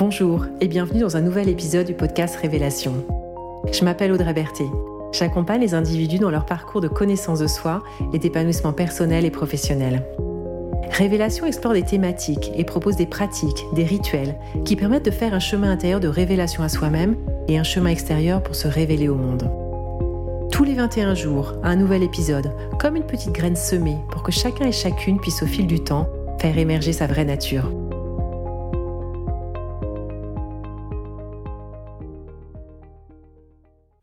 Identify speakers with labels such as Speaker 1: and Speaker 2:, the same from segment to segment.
Speaker 1: Bonjour et bienvenue dans un nouvel épisode du podcast Révélation. Je m'appelle Audrey Berthet. J'accompagne les individus dans leur parcours de connaissance de soi et d'épanouissement personnel et professionnel. Révélation explore des thématiques et propose des pratiques, des rituels qui permettent de faire un chemin intérieur de révélation à soi-même et un chemin extérieur pour se révéler au monde. Tous les 21 jours, un nouvel épisode, comme une petite graine semée pour que chacun et chacune puisse au fil du temps faire émerger sa vraie nature.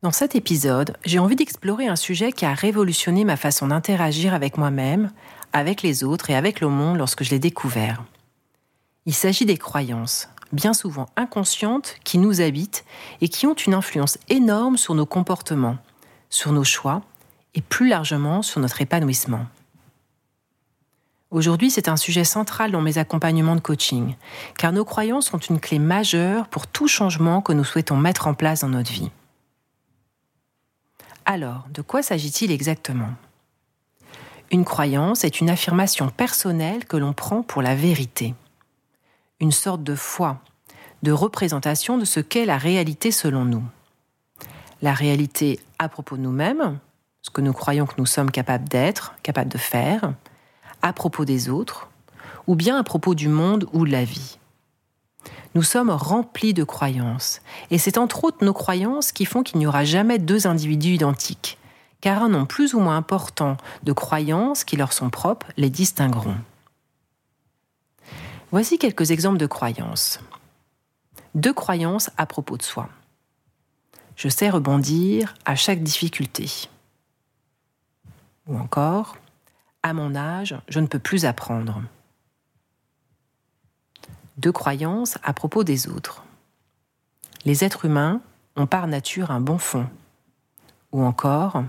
Speaker 1: Dans cet épisode, j'ai envie d'explorer un sujet qui a révolutionné ma façon d'interagir avec moi-même, avec les autres et avec le monde lorsque je l'ai découvert. Il s'agit des croyances, bien souvent inconscientes, qui nous habitent et qui ont une influence énorme sur nos comportements, sur nos choix et plus largement sur notre épanouissement. Aujourd'hui, c'est un sujet central dans mes accompagnements de coaching, car nos croyances sont une clé majeure pour tout changement que nous souhaitons mettre en place dans notre vie. Alors, de quoi s'agit-il exactement? Une croyance est une affirmation personnelle que l'on prend pour la vérité. Une sorte de foi, de représentation de ce qu'est la réalité selon nous. La réalité à propos de nous-mêmes, ce que nous croyons que nous sommes capables d'être, capables de faire, à propos des autres, ou bien à propos du monde ou de la vie. Nous sommes remplis de croyances, et c'est entre autres nos croyances qui font qu'il n'y aura jamais deux individus identiques, car un nombre plus ou moins important de croyances qui leur sont propres les distingueront. Voici quelques exemples de croyances. Deux croyances à propos de soi. Je sais rebondir à chaque difficulté. Ou encore, à mon âge, je ne peux plus apprendre deux croyances à propos des autres. Les êtres humains ont par nature un bon fond. Ou encore,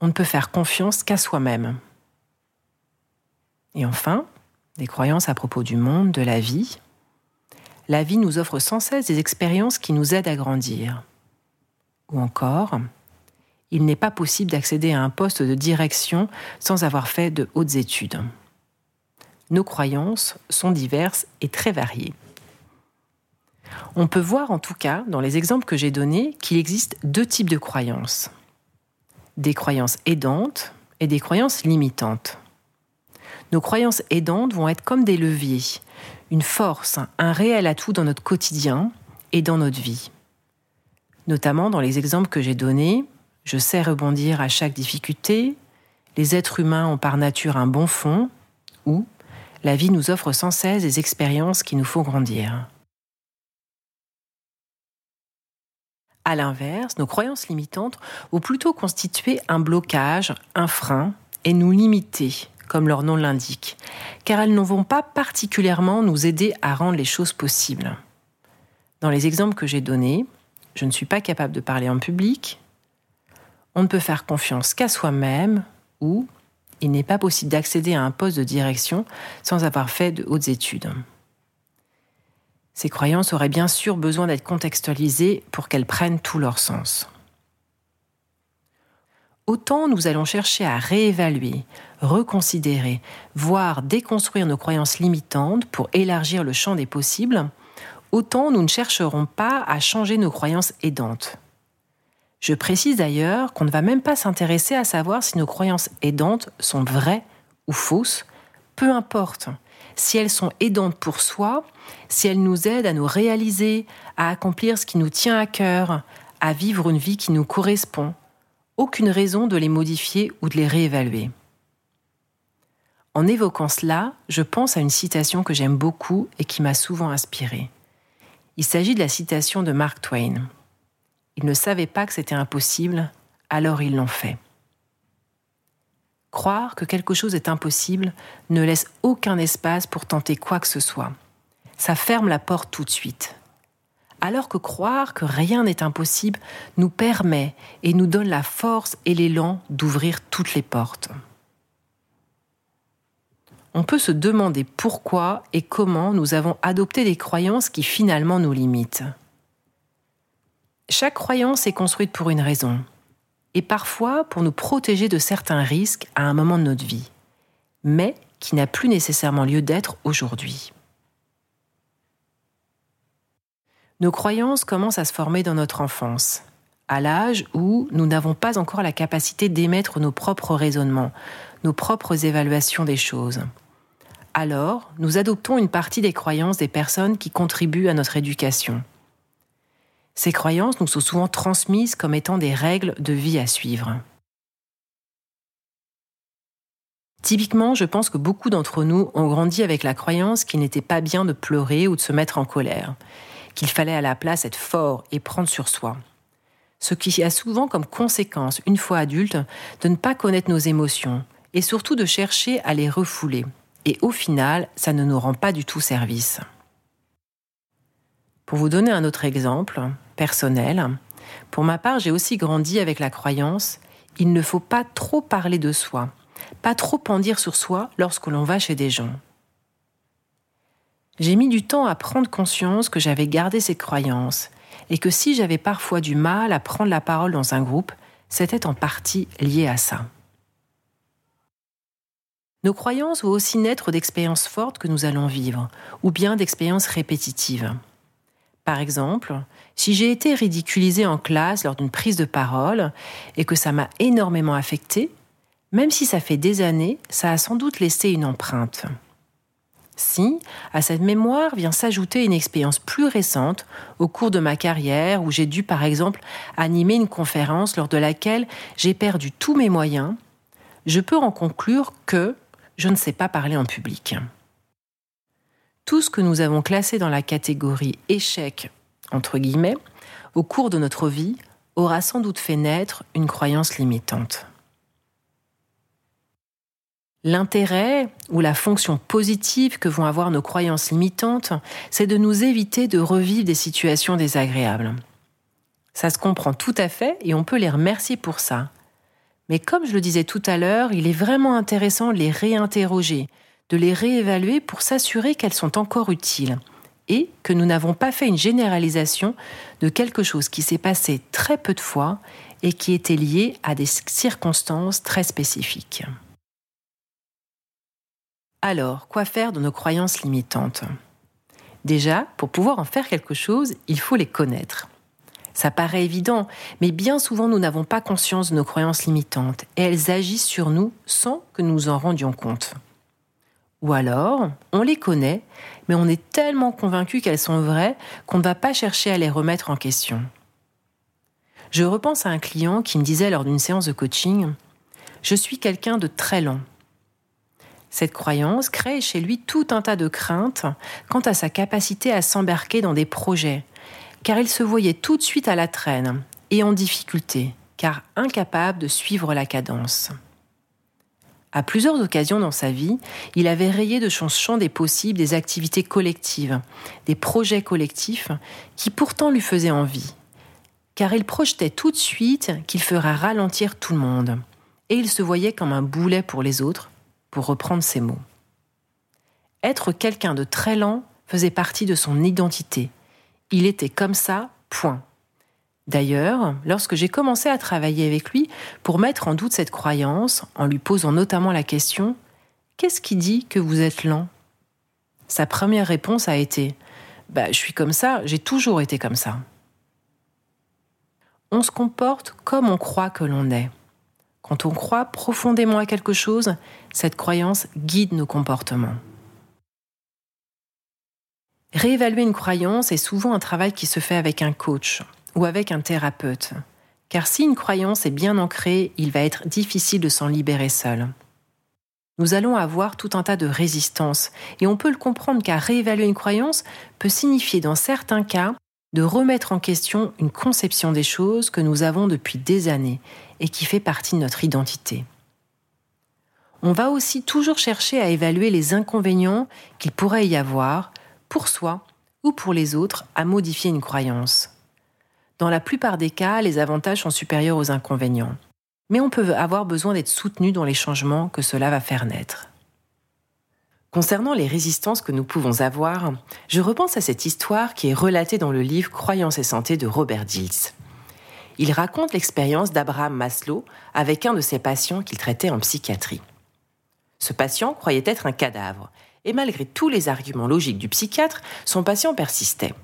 Speaker 1: on ne peut faire confiance qu'à soi-même. Et enfin, des croyances à propos du monde, de la vie. La vie nous offre sans cesse des expériences qui nous aident à grandir. Ou encore, il n'est pas possible d'accéder à un poste de direction sans avoir fait de hautes études nos croyances sont diverses et très variées. On peut voir en tout cas, dans les exemples que j'ai donnés, qu'il existe deux types de croyances. Des croyances aidantes et des croyances limitantes. Nos croyances aidantes vont être comme des leviers, une force, un réel atout dans notre quotidien et dans notre vie. Notamment dans les exemples que j'ai donnés, je sais rebondir à chaque difficulté, les êtres humains ont par nature un bon fond, ou la vie nous offre sans cesse des expériences qui nous font grandir. À l'inverse, nos croyances limitantes vont plutôt constituer un blocage, un frein, et nous limiter, comme leur nom l'indique, car elles ne vont pas particulièrement nous aider à rendre les choses possibles. Dans les exemples que j'ai donnés, je ne suis pas capable de parler en public, on ne peut faire confiance qu'à soi-même, ou il n'est pas possible d'accéder à un poste de direction sans avoir fait de hautes études. Ces croyances auraient bien sûr besoin d'être contextualisées pour qu'elles prennent tout leur sens. Autant nous allons chercher à réévaluer, reconsidérer, voire déconstruire nos croyances limitantes pour élargir le champ des possibles, autant nous ne chercherons pas à changer nos croyances aidantes. Je précise d'ailleurs qu'on ne va même pas s'intéresser à savoir si nos croyances aidantes sont vraies ou fausses, peu importe. Si elles sont aidantes pour soi, si elles nous aident à nous réaliser, à accomplir ce qui nous tient à cœur, à vivre une vie qui nous correspond, aucune raison de les modifier ou de les réévaluer. En évoquant cela, je pense à une citation que j'aime beaucoup et qui m'a souvent inspirée. Il s'agit de la citation de Mark Twain. Ils ne savaient pas que c'était impossible, alors ils l'ont fait. Croire que quelque chose est impossible ne laisse aucun espace pour tenter quoi que ce soit. Ça ferme la porte tout de suite. Alors que croire que rien n'est impossible nous permet et nous donne la force et l'élan d'ouvrir toutes les portes. On peut se demander pourquoi et comment nous avons adopté des croyances qui finalement nous limitent. Chaque croyance est construite pour une raison, et parfois pour nous protéger de certains risques à un moment de notre vie, mais qui n'a plus nécessairement lieu d'être aujourd'hui. Nos croyances commencent à se former dans notre enfance, à l'âge où nous n'avons pas encore la capacité d'émettre nos propres raisonnements, nos propres évaluations des choses. Alors, nous adoptons une partie des croyances des personnes qui contribuent à notre éducation. Ces croyances nous sont souvent transmises comme étant des règles de vie à suivre. Typiquement, je pense que beaucoup d'entre nous ont grandi avec la croyance qu'il n'était pas bien de pleurer ou de se mettre en colère, qu'il fallait à la place être fort et prendre sur soi. Ce qui a souvent comme conséquence, une fois adulte, de ne pas connaître nos émotions et surtout de chercher à les refouler. Et au final, ça ne nous rend pas du tout service. Pour vous donner un autre exemple personnel, pour ma part, j'ai aussi grandi avec la croyance il ne faut pas trop parler de soi, pas trop en dire sur soi lorsque l'on va chez des gens. J'ai mis du temps à prendre conscience que j'avais gardé ces croyances et que si j'avais parfois du mal à prendre la parole dans un groupe, c'était en partie lié à ça. Nos croyances vont aussi naître d'expériences fortes que nous allons vivre, ou bien d'expériences répétitives. Par exemple, si j'ai été ridiculisée en classe lors d'une prise de parole et que ça m'a énormément affectée, même si ça fait des années, ça a sans doute laissé une empreinte. Si, à cette mémoire vient s'ajouter une expérience plus récente au cours de ma carrière où j'ai dû par exemple animer une conférence lors de laquelle j'ai perdu tous mes moyens, je peux en conclure que je ne sais pas parler en public tout ce que nous avons classé dans la catégorie échec, entre guillemets, au cours de notre vie, aura sans doute fait naître une croyance limitante. L'intérêt ou la fonction positive que vont avoir nos croyances limitantes, c'est de nous éviter de revivre des situations désagréables. Ça se comprend tout à fait et on peut les remercier pour ça. Mais comme je le disais tout à l'heure, il est vraiment intéressant de les réinterroger, de les réévaluer pour s'assurer qu'elles sont encore utiles et que nous n'avons pas fait une généralisation de quelque chose qui s'est passé très peu de fois et qui était lié à des circonstances très spécifiques. Alors, quoi faire de nos croyances limitantes? Déjà, pour pouvoir en faire quelque chose, il faut les connaître. Ça paraît évident, mais bien souvent nous n'avons pas conscience de nos croyances limitantes et elles agissent sur nous sans que nous en rendions compte. Ou alors, on les connaît, mais on est tellement convaincu qu'elles sont vraies qu'on ne va pas chercher à les remettre en question. Je repense à un client qui me disait lors d'une séance de coaching Je suis quelqu'un de très lent. Cette croyance crée chez lui tout un tas de craintes quant à sa capacité à s'embarquer dans des projets, car il se voyait tout de suite à la traîne et en difficulté, car incapable de suivre la cadence. À plusieurs occasions dans sa vie, il avait rayé de son champ des possibles des activités collectives, des projets collectifs qui pourtant lui faisaient envie. Car il projetait tout de suite qu'il ferait ralentir tout le monde. Et il se voyait comme un boulet pour les autres, pour reprendre ses mots. Être quelqu'un de très lent faisait partie de son identité. Il était comme ça, point. D'ailleurs, lorsque j'ai commencé à travailler avec lui pour mettre en doute cette croyance, en lui posant notamment la question Qu'est-ce qui dit que vous êtes lent? Sa première réponse a été bah, Je suis comme ça, j'ai toujours été comme ça. On se comporte comme on croit que l'on est. Quand on croit profondément à quelque chose, cette croyance guide nos comportements. Réévaluer une croyance est souvent un travail qui se fait avec un coach, ou avec un thérapeute. Car si une croyance est bien ancrée, il va être difficile de s'en libérer seul. Nous allons avoir tout un tas de résistances, et on peut le comprendre car réévaluer une croyance peut signifier dans certains cas de remettre en question une conception des choses que nous avons depuis des années et qui fait partie de notre identité. On va aussi toujours chercher à évaluer les inconvénients qu'il pourrait y avoir pour soi ou pour les autres à modifier une croyance. Dans la plupart des cas, les avantages sont supérieurs aux inconvénients. Mais on peut avoir besoin d'être soutenu dans les changements que cela va faire naître. Concernant les résistances que nous pouvons avoir, je repense à cette histoire qui est relatée dans le livre Croyances et santé de Robert Dills. Il raconte l'expérience d'Abraham Maslow avec un de ses patients qu'il traitait en psychiatrie. Ce patient croyait être un cadavre, et malgré tous les arguments logiques du psychiatre, son patient persistait.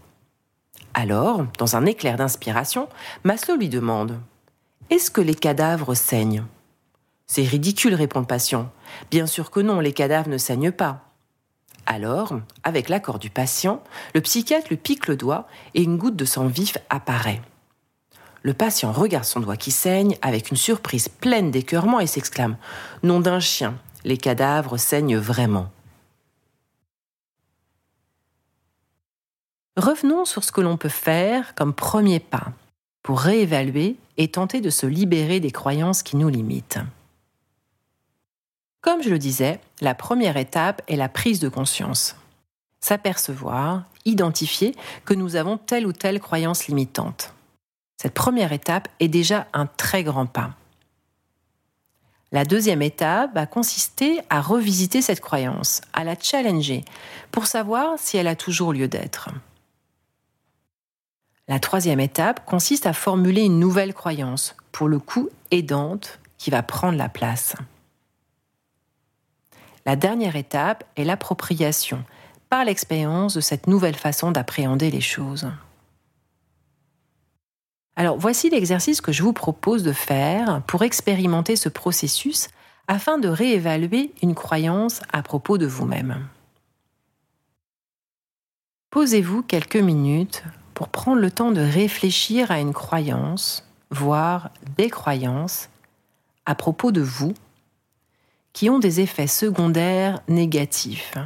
Speaker 1: Alors, dans un éclair d'inspiration, Maslow lui demande Est-ce que les cadavres saignent? C'est ridicule, répond le patient. Bien sûr que non, les cadavres ne saignent pas. Alors, avec l'accord du patient, le psychiatre lui pique le doigt et une goutte de sang vif apparaît. Le patient regarde son doigt qui saigne avec une surprise pleine d'écœurement et s'exclame Nom d'un chien, les cadavres saignent vraiment. Revenons sur ce que l'on peut faire comme premier pas pour réévaluer et tenter de se libérer des croyances qui nous limitent. Comme je le disais, la première étape est la prise de conscience. S'apercevoir, identifier que nous avons telle ou telle croyance limitante. Cette première étape est déjà un très grand pas. La deuxième étape va consister à revisiter cette croyance, à la challenger, pour savoir si elle a toujours lieu d'être. La troisième étape consiste à formuler une nouvelle croyance, pour le coup aidante, qui va prendre la place. La dernière étape est l'appropriation par l'expérience de cette nouvelle façon d'appréhender les choses. Alors voici l'exercice que je vous propose de faire pour expérimenter ce processus afin de réévaluer une croyance à propos de vous-même. Posez-vous quelques minutes pour prendre le temps de réfléchir à une croyance, voire des croyances, à propos de vous, qui ont des effets secondaires négatifs,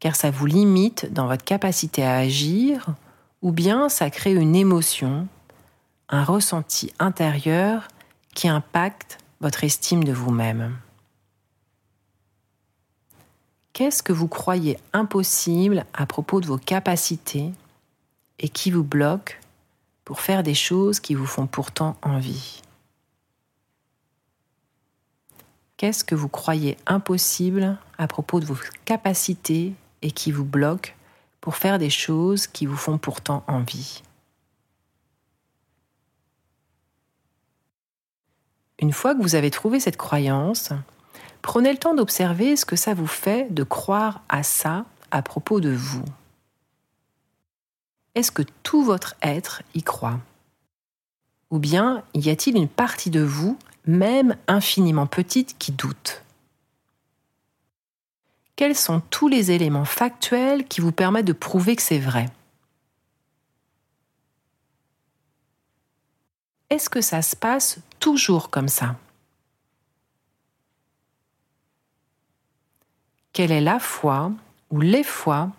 Speaker 1: car ça vous limite dans votre capacité à agir, ou bien ça crée une émotion un ressenti intérieur qui impacte votre estime de vous-même. Qu'est-ce que vous croyez impossible à propos de vos capacités et qui vous bloque pour faire des choses qui vous font pourtant envie Qu'est-ce que vous croyez impossible à propos de vos capacités et qui vous bloque pour faire des choses qui vous font pourtant envie? Une fois que vous avez trouvé cette croyance, prenez le temps d'observer ce que ça vous fait de croire à ça à propos de vous. Est-ce que tout votre être y croit? Ou bien y a-t-il une partie de vous, même infiniment petite, qui doute? Quels sont tous les éléments factuels qui vous permettent de prouver que c'est vrai? Est-ce que ça se passe toujours comme ça? Quelle est la fois ou les fois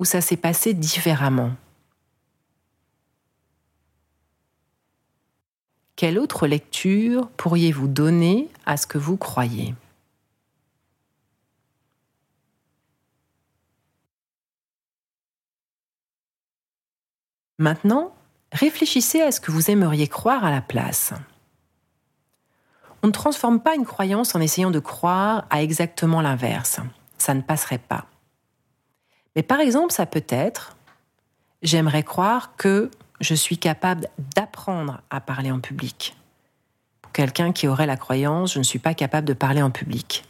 Speaker 1: où ça s'est passé différemment Quelle autre lecture pourriez-vous donner à ce que vous croyez Maintenant, réfléchissez à ce que vous aimeriez croire à la place. On ne transforme pas une croyance en essayant de croire à exactement l'inverse. Ça ne passerait pas. Mais par exemple, ça peut être j'aimerais croire que je suis capable d'apprendre à parler en public. Pour quelqu'un qui aurait la croyance je ne suis pas capable de parler en public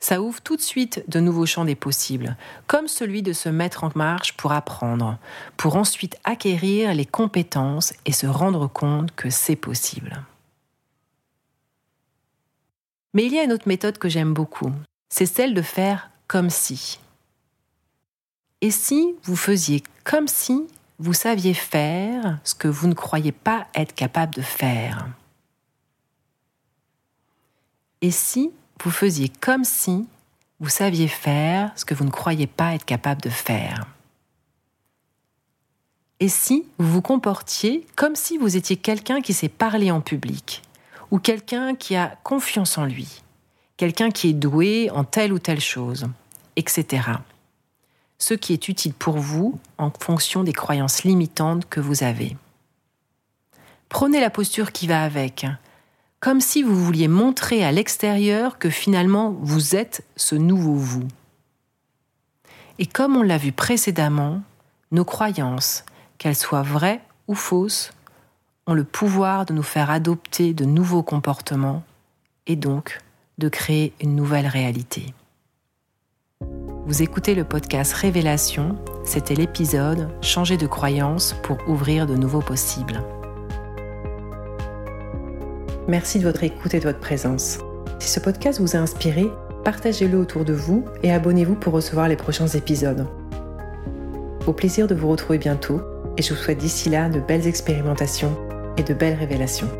Speaker 1: ça ouvre tout de suite de nouveaux champs des possibles, comme celui de se mettre en marche pour apprendre, pour ensuite acquérir les compétences et se rendre compte que c'est possible. Mais il y a une autre méthode que j'aime beaucoup, c'est celle de faire comme si. Et si vous faisiez comme si vous saviez faire ce que vous ne croyez pas être capable de faire? Et si vous faisiez comme si vous saviez faire ce que vous ne croyez pas être capable de faire? Et si vous vous comportiez comme si vous étiez quelqu'un qui sait parler en public, ou quelqu'un qui a confiance en lui, quelqu'un qui est doué en telle ou telle chose, etc. Ce qui est utile pour vous en fonction des croyances limitantes que vous avez. Prenez la posture qui va avec, comme si vous vouliez montrer à l'extérieur que finalement vous êtes ce nouveau vous. Et comme on l'a vu précédemment, nos croyances, qu'elles soient vraies ou fausses, ont le pouvoir de nous faire adopter de nouveaux comportements et donc de créer une nouvelle réalité. Vous écoutez le podcast Révélation, c'était l'épisode Changer de croyance pour ouvrir de nouveaux possibles. Merci de votre écoute et de votre présence. Si ce podcast vous a inspiré, partagez-le autour de vous et abonnez-vous pour recevoir les prochains épisodes. Au plaisir de vous retrouver bientôt et je vous souhaite d'ici là de belles expérimentations et de belles révélations.